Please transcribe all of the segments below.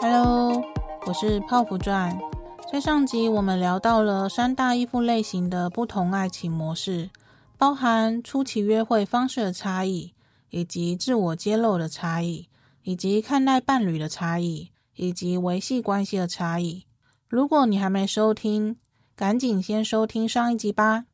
Hello，我是泡芙传。在上集我们聊到了三大依附类型的不同爱情模式，包含初期约会方式的差异，以及自我揭露的差异，以及看待伴侣的差异，以及维系关系的差异。如果你还没收听，赶紧先收听上一集吧。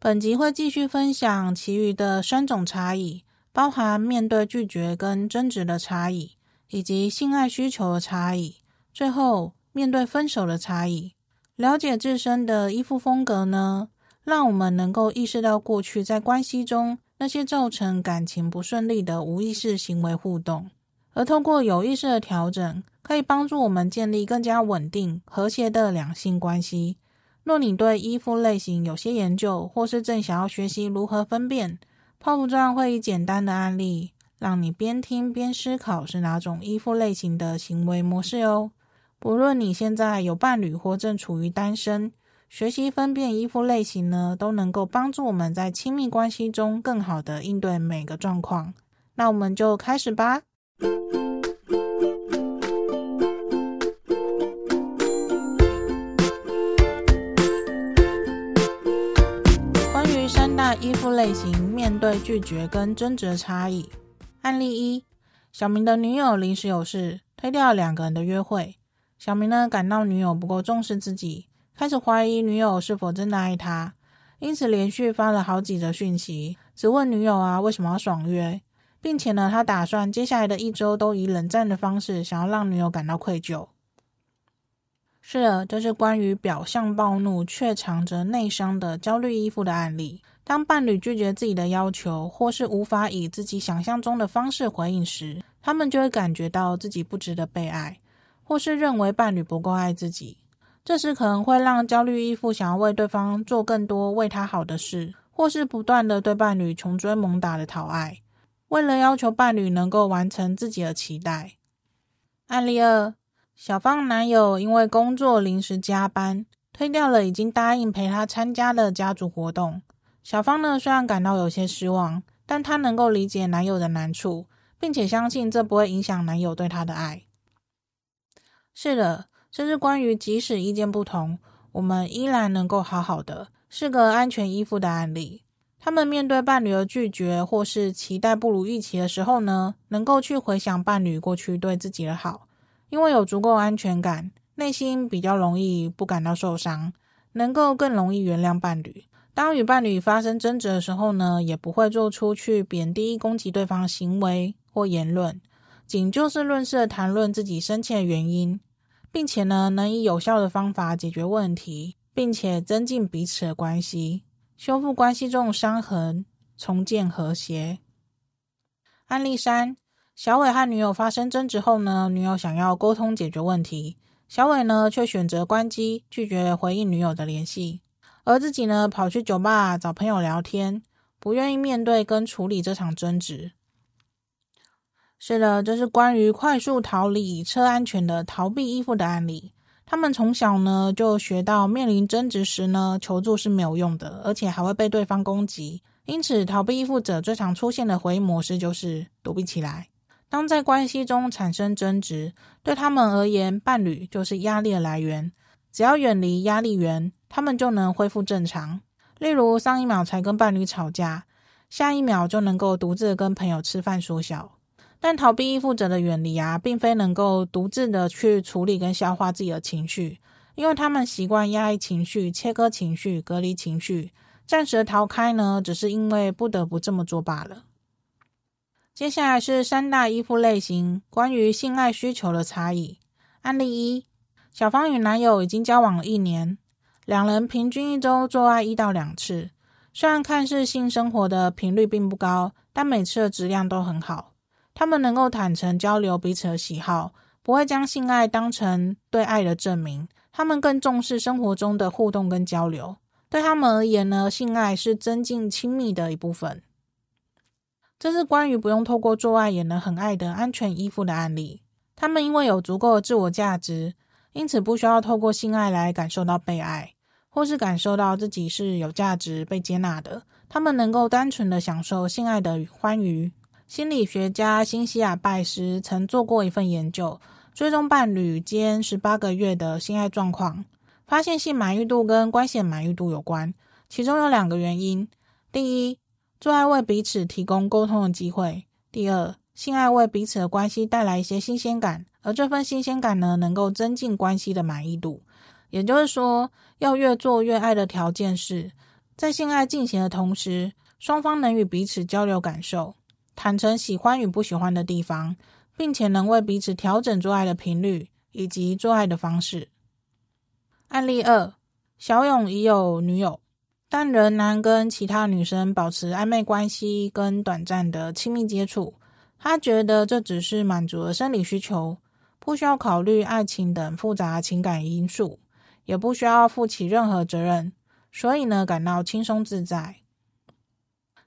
本集会继续分享其余的三种差异，包含面对拒绝跟争执的差异。以及性爱需求的差异，最后面对分手的差异，了解自身的依附风格呢，让我们能够意识到过去在关系中那些造成感情不顺利的无意识行为互动，而透过有意识的调整，可以帮助我们建立更加稳定和谐的两性关系。若你对依附类型有些研究，或是正想要学习如何分辨，泡芙状会以简单的案例。让你边听边思考是哪种依附类型的行为模式哦。不论你现在有伴侣或正处于单身，学习分辨依附类型呢，都能够帮助我们在亲密关系中更好的应对每个状况。那我们就开始吧。类型面对拒绝跟争执的差异。案例一：小明的女友临时有事，推掉了两个人的约会。小明呢，感到女友不够重视自己，开始怀疑女友是否真的爱他，因此连续发了好几则讯息，质问女友啊为什么要爽约，并且呢，他打算接下来的一周都以冷战的方式，想要让女友感到愧疚。是的，这是关于表象暴怒却藏着内伤的焦虑依附的案例。当伴侣拒绝自己的要求，或是无法以自己想象中的方式回应时，他们就会感觉到自己不值得被爱，或是认为伴侣不够爱自己。这时可能会让焦虑依附想要为对方做更多为他好的事，或是不断的对伴侣穷追猛打的讨爱，为了要求伴侣能够完成自己的期待。案例二：小芳男友因为工作临时加班，推掉了已经答应陪她参加的家族活动。小芳呢，虽然感到有些失望，但她能够理解男友的难处，并且相信这不会影响男友对她的爱。是的，这是关于即使意见不同，我们依然能够好好的，是个安全依附的案例。他们面对伴侣的拒绝或是期待不如预期的时候呢，能够去回想伴侣过去对自己的好，因为有足够安全感，内心比较容易不感到受伤，能够更容易原谅伴侣。当与伴侣发生争执的时候呢，也不会做出去贬低、攻击对方行为或言论，仅就事论事的谈论自己生气的原因，并且呢，能以有效的方法解决问题，并且增进彼此的关系，修复关系中的伤痕，重建和谐。案例三：小伟和女友发生争执后呢，女友想要沟通解决问题，小伟呢却选择关机，拒绝回应女友的联系。而自己呢，跑去酒吧找朋友聊天，不愿意面对跟处理这场争执。是的，这是关于快速逃离以策安全的逃避依附的案例。他们从小呢就学到，面临争执时呢，求助是没有用的，而且还会被对方攻击。因此，逃避依附者最常出现的回应模式就是躲避起来。当在关系中产生争执，对他们而言，伴侣就是压力的来源。只要远离压力源，他们就能恢复正常。例如，上一秒才跟伴侣吵架，下一秒就能够独自跟朋友吃饭说笑。但逃避依附者的远离啊，并非能够独自的去处理跟消化自己的情绪，因为他们习惯压抑情绪、切割情绪、隔离情绪。暂时逃开呢，只是因为不得不这么做罢了。接下来是三大依附类型关于性爱需求的差异。案例一。小芳与男友已经交往了一年，两人平均一周做爱一到两次。虽然看似性生活的频率并不高，但每次的质量都很好。他们能够坦诚交流彼此的喜好，不会将性爱当成对爱的证明。他们更重视生活中的互动跟交流。对他们而言呢，性爱是增进亲密的一部分。这是关于不用透过做爱也能很爱的安全依附的案例。他们因为有足够的自我价值。因此，不需要透过性爱来感受到被爱，或是感受到自己是有价值、被接纳的。他们能够单纯的享受性爱的欢愉。心理学家辛西亚·拜斯曾做过一份研究，追踪伴侣间十八个月的性爱状况，发现性满意度跟关系满意度有关。其中有两个原因：第一，做爱为彼此提供沟通的机会；第二，性爱为彼此的关系带来一些新鲜感，而这份新鲜感呢，能够增进关系的满意度。也就是说，要越做越爱的条件是，在性爱进行的同时，双方能与彼此交流感受，坦诚喜欢与不喜欢的地方，并且能为彼此调整做爱的频率以及做爱的方式。案例二：小勇已有女友，但仍然跟其他女生保持暧昧关系跟短暂的亲密接触。他觉得这只是满足了生理需求，不需要考虑爱情等复杂情感因素。也不需要负起任何责任，所以呢，感到轻松自在。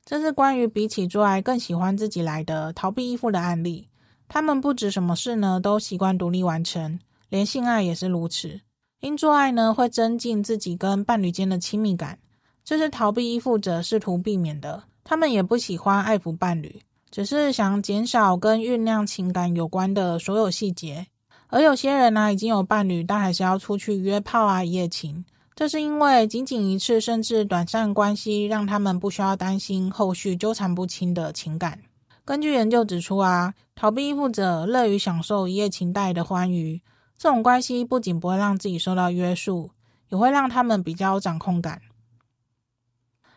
这是关于比起做爱更喜欢自己来的逃避依附的案例。他们不止什么事呢都习惯独立完成，连性爱也是如此。因做爱呢会增进自己跟伴侣间的亲密感，这是逃避依附者试图避免的。他们也不喜欢爱抚伴侣，只是想减少跟酝酿情感有关的所有细节。而有些人呢、已经有伴侣，但还是要出去约炮啊，一夜情。这是因为仅仅一次甚至短暂关系，让他们不需要担心后续纠缠不清的情感。根据研究指出啊，逃避依附者乐于享受一夜情带来的欢愉，这种关系不仅不会让自己受到约束，也会让他们比较有掌控感。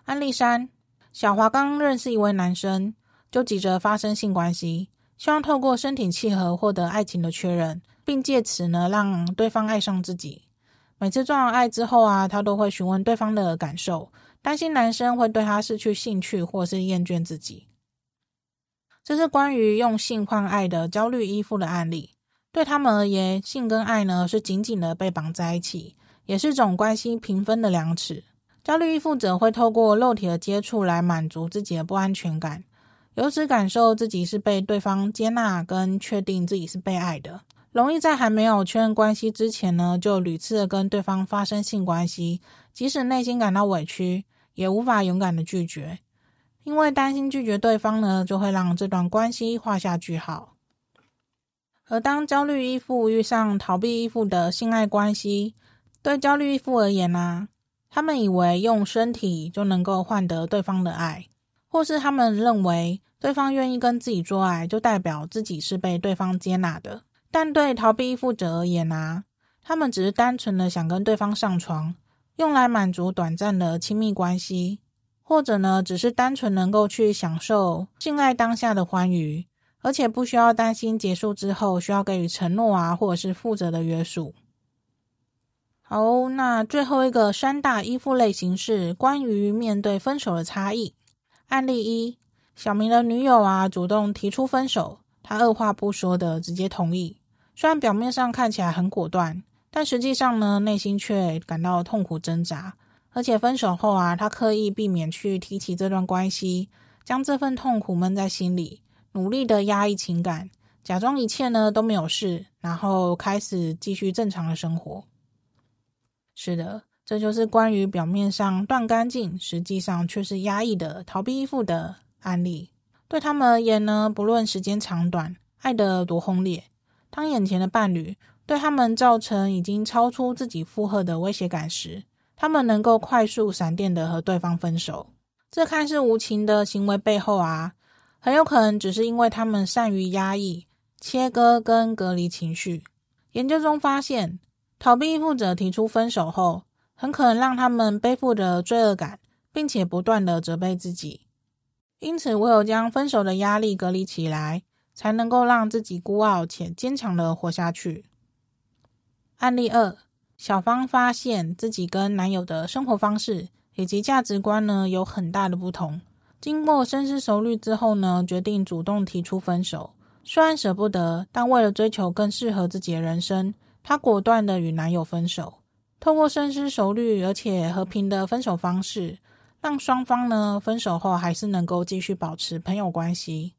案例三：小华刚认识一位男生，就急着发生性关系，希望透过身体契合获得爱情的确认。并借此呢，让对方爱上自己。每次做完爱之后啊，他都会询问对方的感受，担心男生会对他失去兴趣或是厌倦自己。这是关于用性换爱的焦虑依附的案例。对他们而言，性跟爱呢是紧紧的被绑在一起，也是种关系平分的量尺。焦虑依附者会透过肉体的接触来满足自己的不安全感，由此感受自己是被对方接纳，跟确定自己是被爱的。容易在还没有确认关系之前呢，就屡次的跟对方发生性关系，即使内心感到委屈，也无法勇敢的拒绝，因为担心拒绝对方呢，就会让这段关系画下句号。而当焦虑依附遇上逃避依附的性爱关系，对焦虑依附而言呢、啊，他们以为用身体就能够换得对方的爱，或是他们认为对方愿意跟自己做爱，就代表自己是被对方接纳的。但对逃避依附者而言啊，他们只是单纯的想跟对方上床，用来满足短暂的亲密关系，或者呢，只是单纯能够去享受性爱当下的欢愉，而且不需要担心结束之后需要给予承诺啊，或者是负责的约束。好，那最后一个三大依附类型是关于面对分手的差异。案例一：小明的女友啊，主动提出分手。他二话不说的直接同意，虽然表面上看起来很果断，但实际上呢，内心却感到痛苦挣扎。而且分手后啊，他刻意避免去提起这段关系，将这份痛苦闷在心里，努力的压抑情感，假装一切呢都没有事，然后开始继续正常的生活。是的，这就是关于表面上断干净，实际上却是压抑的逃避依附的案例。对他们而言呢，不论时间长短，爱得多轰烈，当眼前的伴侣对他们造成已经超出自己负荷的威胁感时，他们能够快速闪电的和对方分手。这看似无情的行为背后啊，很有可能只是因为他们善于压抑、切割跟隔离情绪。研究中发现，逃避依附者提出分手后，很可能让他们背负着罪恶感，并且不断的责备自己。因此，唯有将分手的压力隔离起来，才能够让自己孤傲且坚强的活下去。案例二：小芳发现自己跟男友的生活方式以及价值观呢有很大的不同。经过深思熟虑之后呢，决定主动提出分手。虽然舍不得，但为了追求更适合自己的人生，她果断的与男友分手。透过深思熟虑而且和平的分手方式。让双方呢分手后还是能够继续保持朋友关系。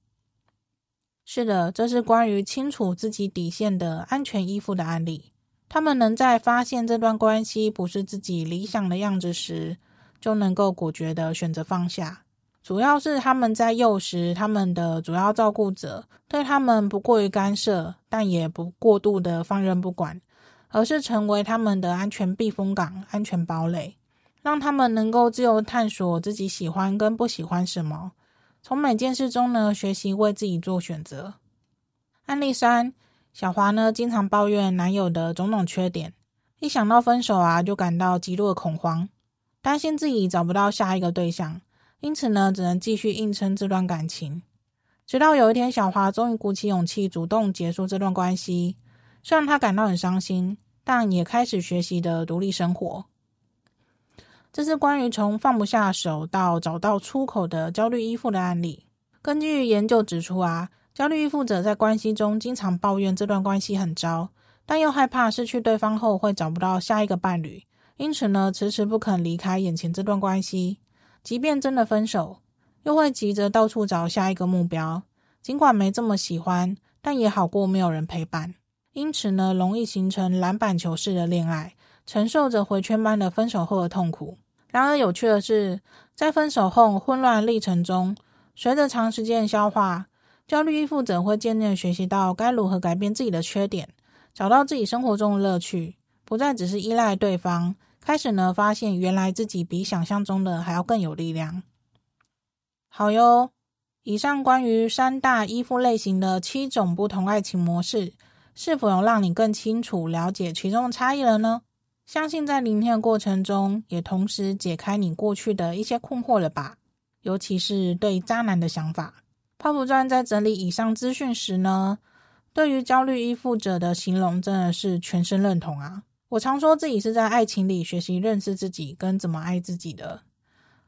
是的，这是关于清楚自己底线的安全依附的案例。他们能在发现这段关系不是自己理想的样子时，就能够果决的选择放下。主要是他们在幼时，他们的主要照顾者对他们不过于干涉，但也不过度的放任不管，而是成为他们的安全避风港、安全堡垒，让他们能够自由探索自己喜欢跟不喜欢什么，从每件事中呢，学习为自己做选择。案例三。小华呢，经常抱怨男友的种种缺点，一想到分手啊，就感到极度的恐慌，担心自己找不到下一个对象，因此呢，只能继续硬撑这段感情。直到有一天，小华终于鼓起勇气主动结束这段关系，虽然他感到很伤心，但也开始学习的独立生活。这是关于从放不下手到找到出口的焦虑依附的案例。根据研究指出啊。焦虑依附者在关系中经常抱怨这段关系很糟，但又害怕失去对方后会找不到下一个伴侣，因此呢，迟迟不肯离开眼前这段关系。即便真的分手，又会急着到处找下一个目标。尽管没这么喜欢，但也好过没有人陪伴。因此呢，容易形成篮板球式的恋爱，承受着回圈般的分手后的痛苦。然而有趣的是，在分手后混乱历程中，随着长时间消化。焦虑依附者会渐渐学习到该如何改变自己的缺点，找到自己生活中的乐趣，不再只是依赖对方。开始呢，发现原来自己比想象中的还要更有力量。好哟，以上关于三大依附类型的七种不同爱情模式，是否有让你更清楚了解其中的差异了呢？相信在聆听的过程中，也同时解开你过去的一些困惑了吧？尤其是对渣男的想法。泡芙传在整理以上资讯时呢，对于焦虑依附者的形容真的是全身认同啊！我常说自己是在爱情里学习认识自己跟怎么爱自己的。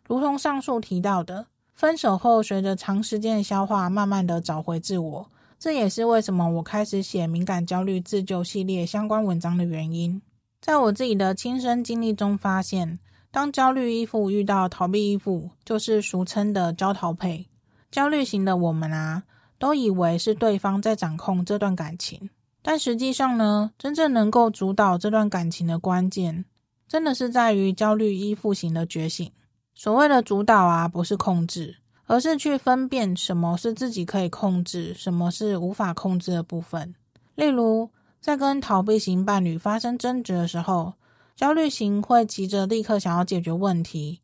如同上述提到的，分手后随着长时间的消化，慢慢的找回自我，这也是为什么我开始写敏感焦虑自救系列相关文章的原因。在我自己的亲身经历中发现，当焦虑依附遇到逃避依附，就是俗称的焦逃配。焦虑型的我们啊，都以为是对方在掌控这段感情，但实际上呢，真正能够主导这段感情的关键，真的是在于焦虑依附型的觉醒。所谓的主导啊，不是控制，而是去分辨什么是自己可以控制，什么是无法控制的部分。例如，在跟逃避型伴侣发生争执的时候，焦虑型会急着立刻想要解决问题。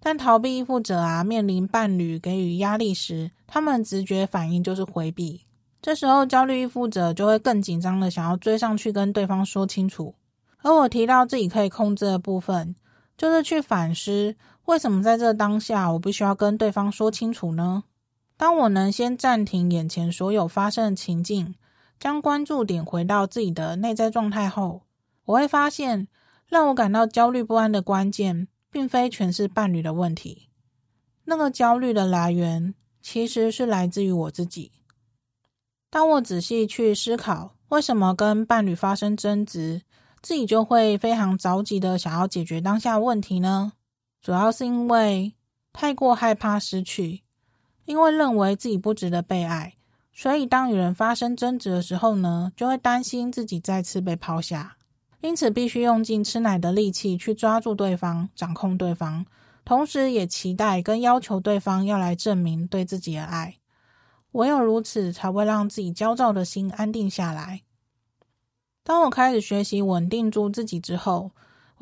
但逃避依附者啊，面临伴侣给予压力时，他们直觉反应就是回避。这时候，焦虑依附者就会更紧张的想要追上去跟对方说清楚。而我提到自己可以控制的部分，就是去反思，为什么在这当下我必须要跟对方说清楚呢？当我能先暂停眼前所有发生的情境，将关注点回到自己的内在状态后，我会发现，让我感到焦虑不安的关键。并非全是伴侣的问题，那个焦虑的来源其实是来自于我自己。当我仔细去思考为什么跟伴侣发生争执，自己就会非常着急的想要解决当下问题呢？主要是因为太过害怕失去，因为认为自己不值得被爱，所以当与人发生争执的时候呢，就会担心自己再次被抛下。因此，必须用尽吃奶的力气去抓住对方、掌控对方，同时也期待跟要求对方要来证明对自己的爱。唯有如此，才会让自己焦躁的心安定下来。当我开始学习稳定住自己之后，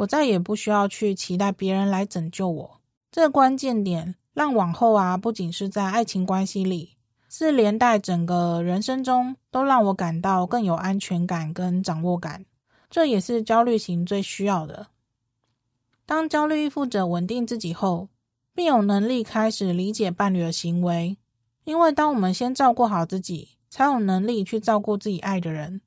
我再也不需要去期待别人来拯救我。这关键点，让往后啊，不仅是在爱情关系里，是连带整个人生中，都让我感到更有安全感跟掌握感。这也是焦虑型最需要的。当焦虑依附者稳定自己后，并有能力开始理解伴侣的行为，因为当我们先照顾好自己，才有能力去照顾自己爱的人。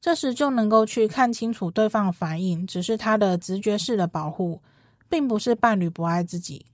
这时就能够去看清楚对方的反应，只是他的直觉式的保护，并不是伴侣不爱自己。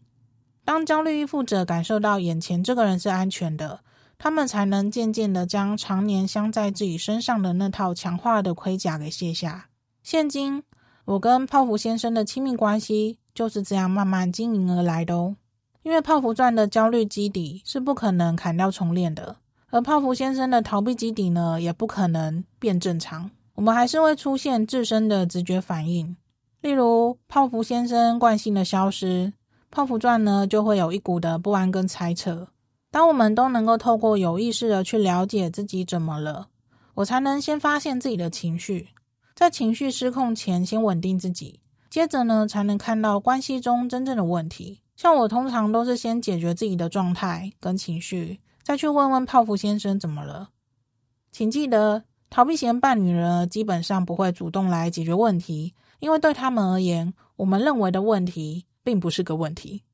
当焦虑依附者感受到眼前这个人是安全的。他们才能渐渐的将常年镶在自己身上的那套强化的盔甲给卸下。现今，我跟泡芙先生的亲密关系就是这样慢慢经营而来的哦。因为泡芙钻的焦虑基底是不可能砍掉重练的，而泡芙先生的逃避基底呢，也不可能变正常。我们还是会出现自身的直觉反应，例如泡芙先生惯性的消失，泡芙钻呢就会有一股的不安跟猜测。当我们都能够透过有意识的去了解自己怎么了，我才能先发现自己的情绪，在情绪失控前先稳定自己，接着呢才能看到关系中真正的问题。像我通常都是先解决自己的状态跟情绪，再去问问泡芙先生怎么了。请记得。逃避型伴侣呢，基本上不会主动来解决问题，因为对他们而言，我们认为的问题并不是个问题。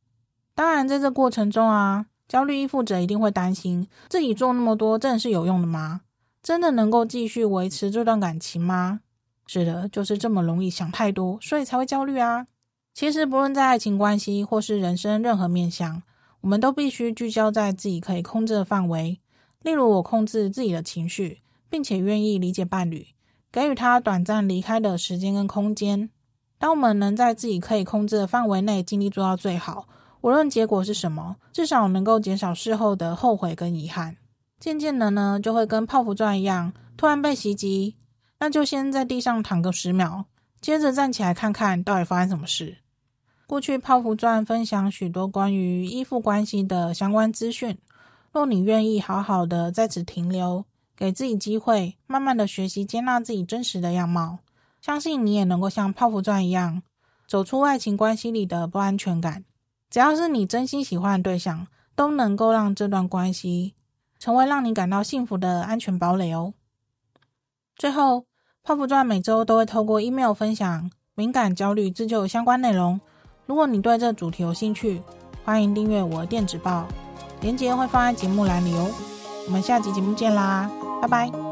当然，在这过程中啊，焦虑依附者一定会担心自己做那么多，真的是有用的吗？真的能够继续维持这段感情吗？是的，就是这么容易想太多，所以才会焦虑啊。其实，不论在爱情关系或是人生任何面向，我们都必须聚焦在自己可以控制的范围。例如，我控制自己的情绪。并且愿意理解伴侣，给予他短暂离开的时间跟空间。当我们能在自己可以控制的范围内尽力做到最好，无论结果是什么，至少能够减少事后的后悔跟遗憾。渐渐的呢，就会跟泡芙钻一样，突然被袭击，那就先在地上躺个十秒，接着站起来看看到底发生什么事。过去泡芙传分享许多关于依附关系的相关资讯，若你愿意好好的在此停留。给自己机会，慢慢的学习接纳自己真实的样貌，相信你也能够像泡芙传一样，走出爱情关系里的不安全感。只要是你真心喜欢的对象，都能够让这段关系成为让你感到幸福的安全堡垒哦。最后，泡芙传每周都会透过 email 分享敏感、焦虑、自救相关内容。如果你对这主题有兴趣，欢迎订阅我的电子报，链接会放在节目栏里哦。我们下集节目见啦！拜拜。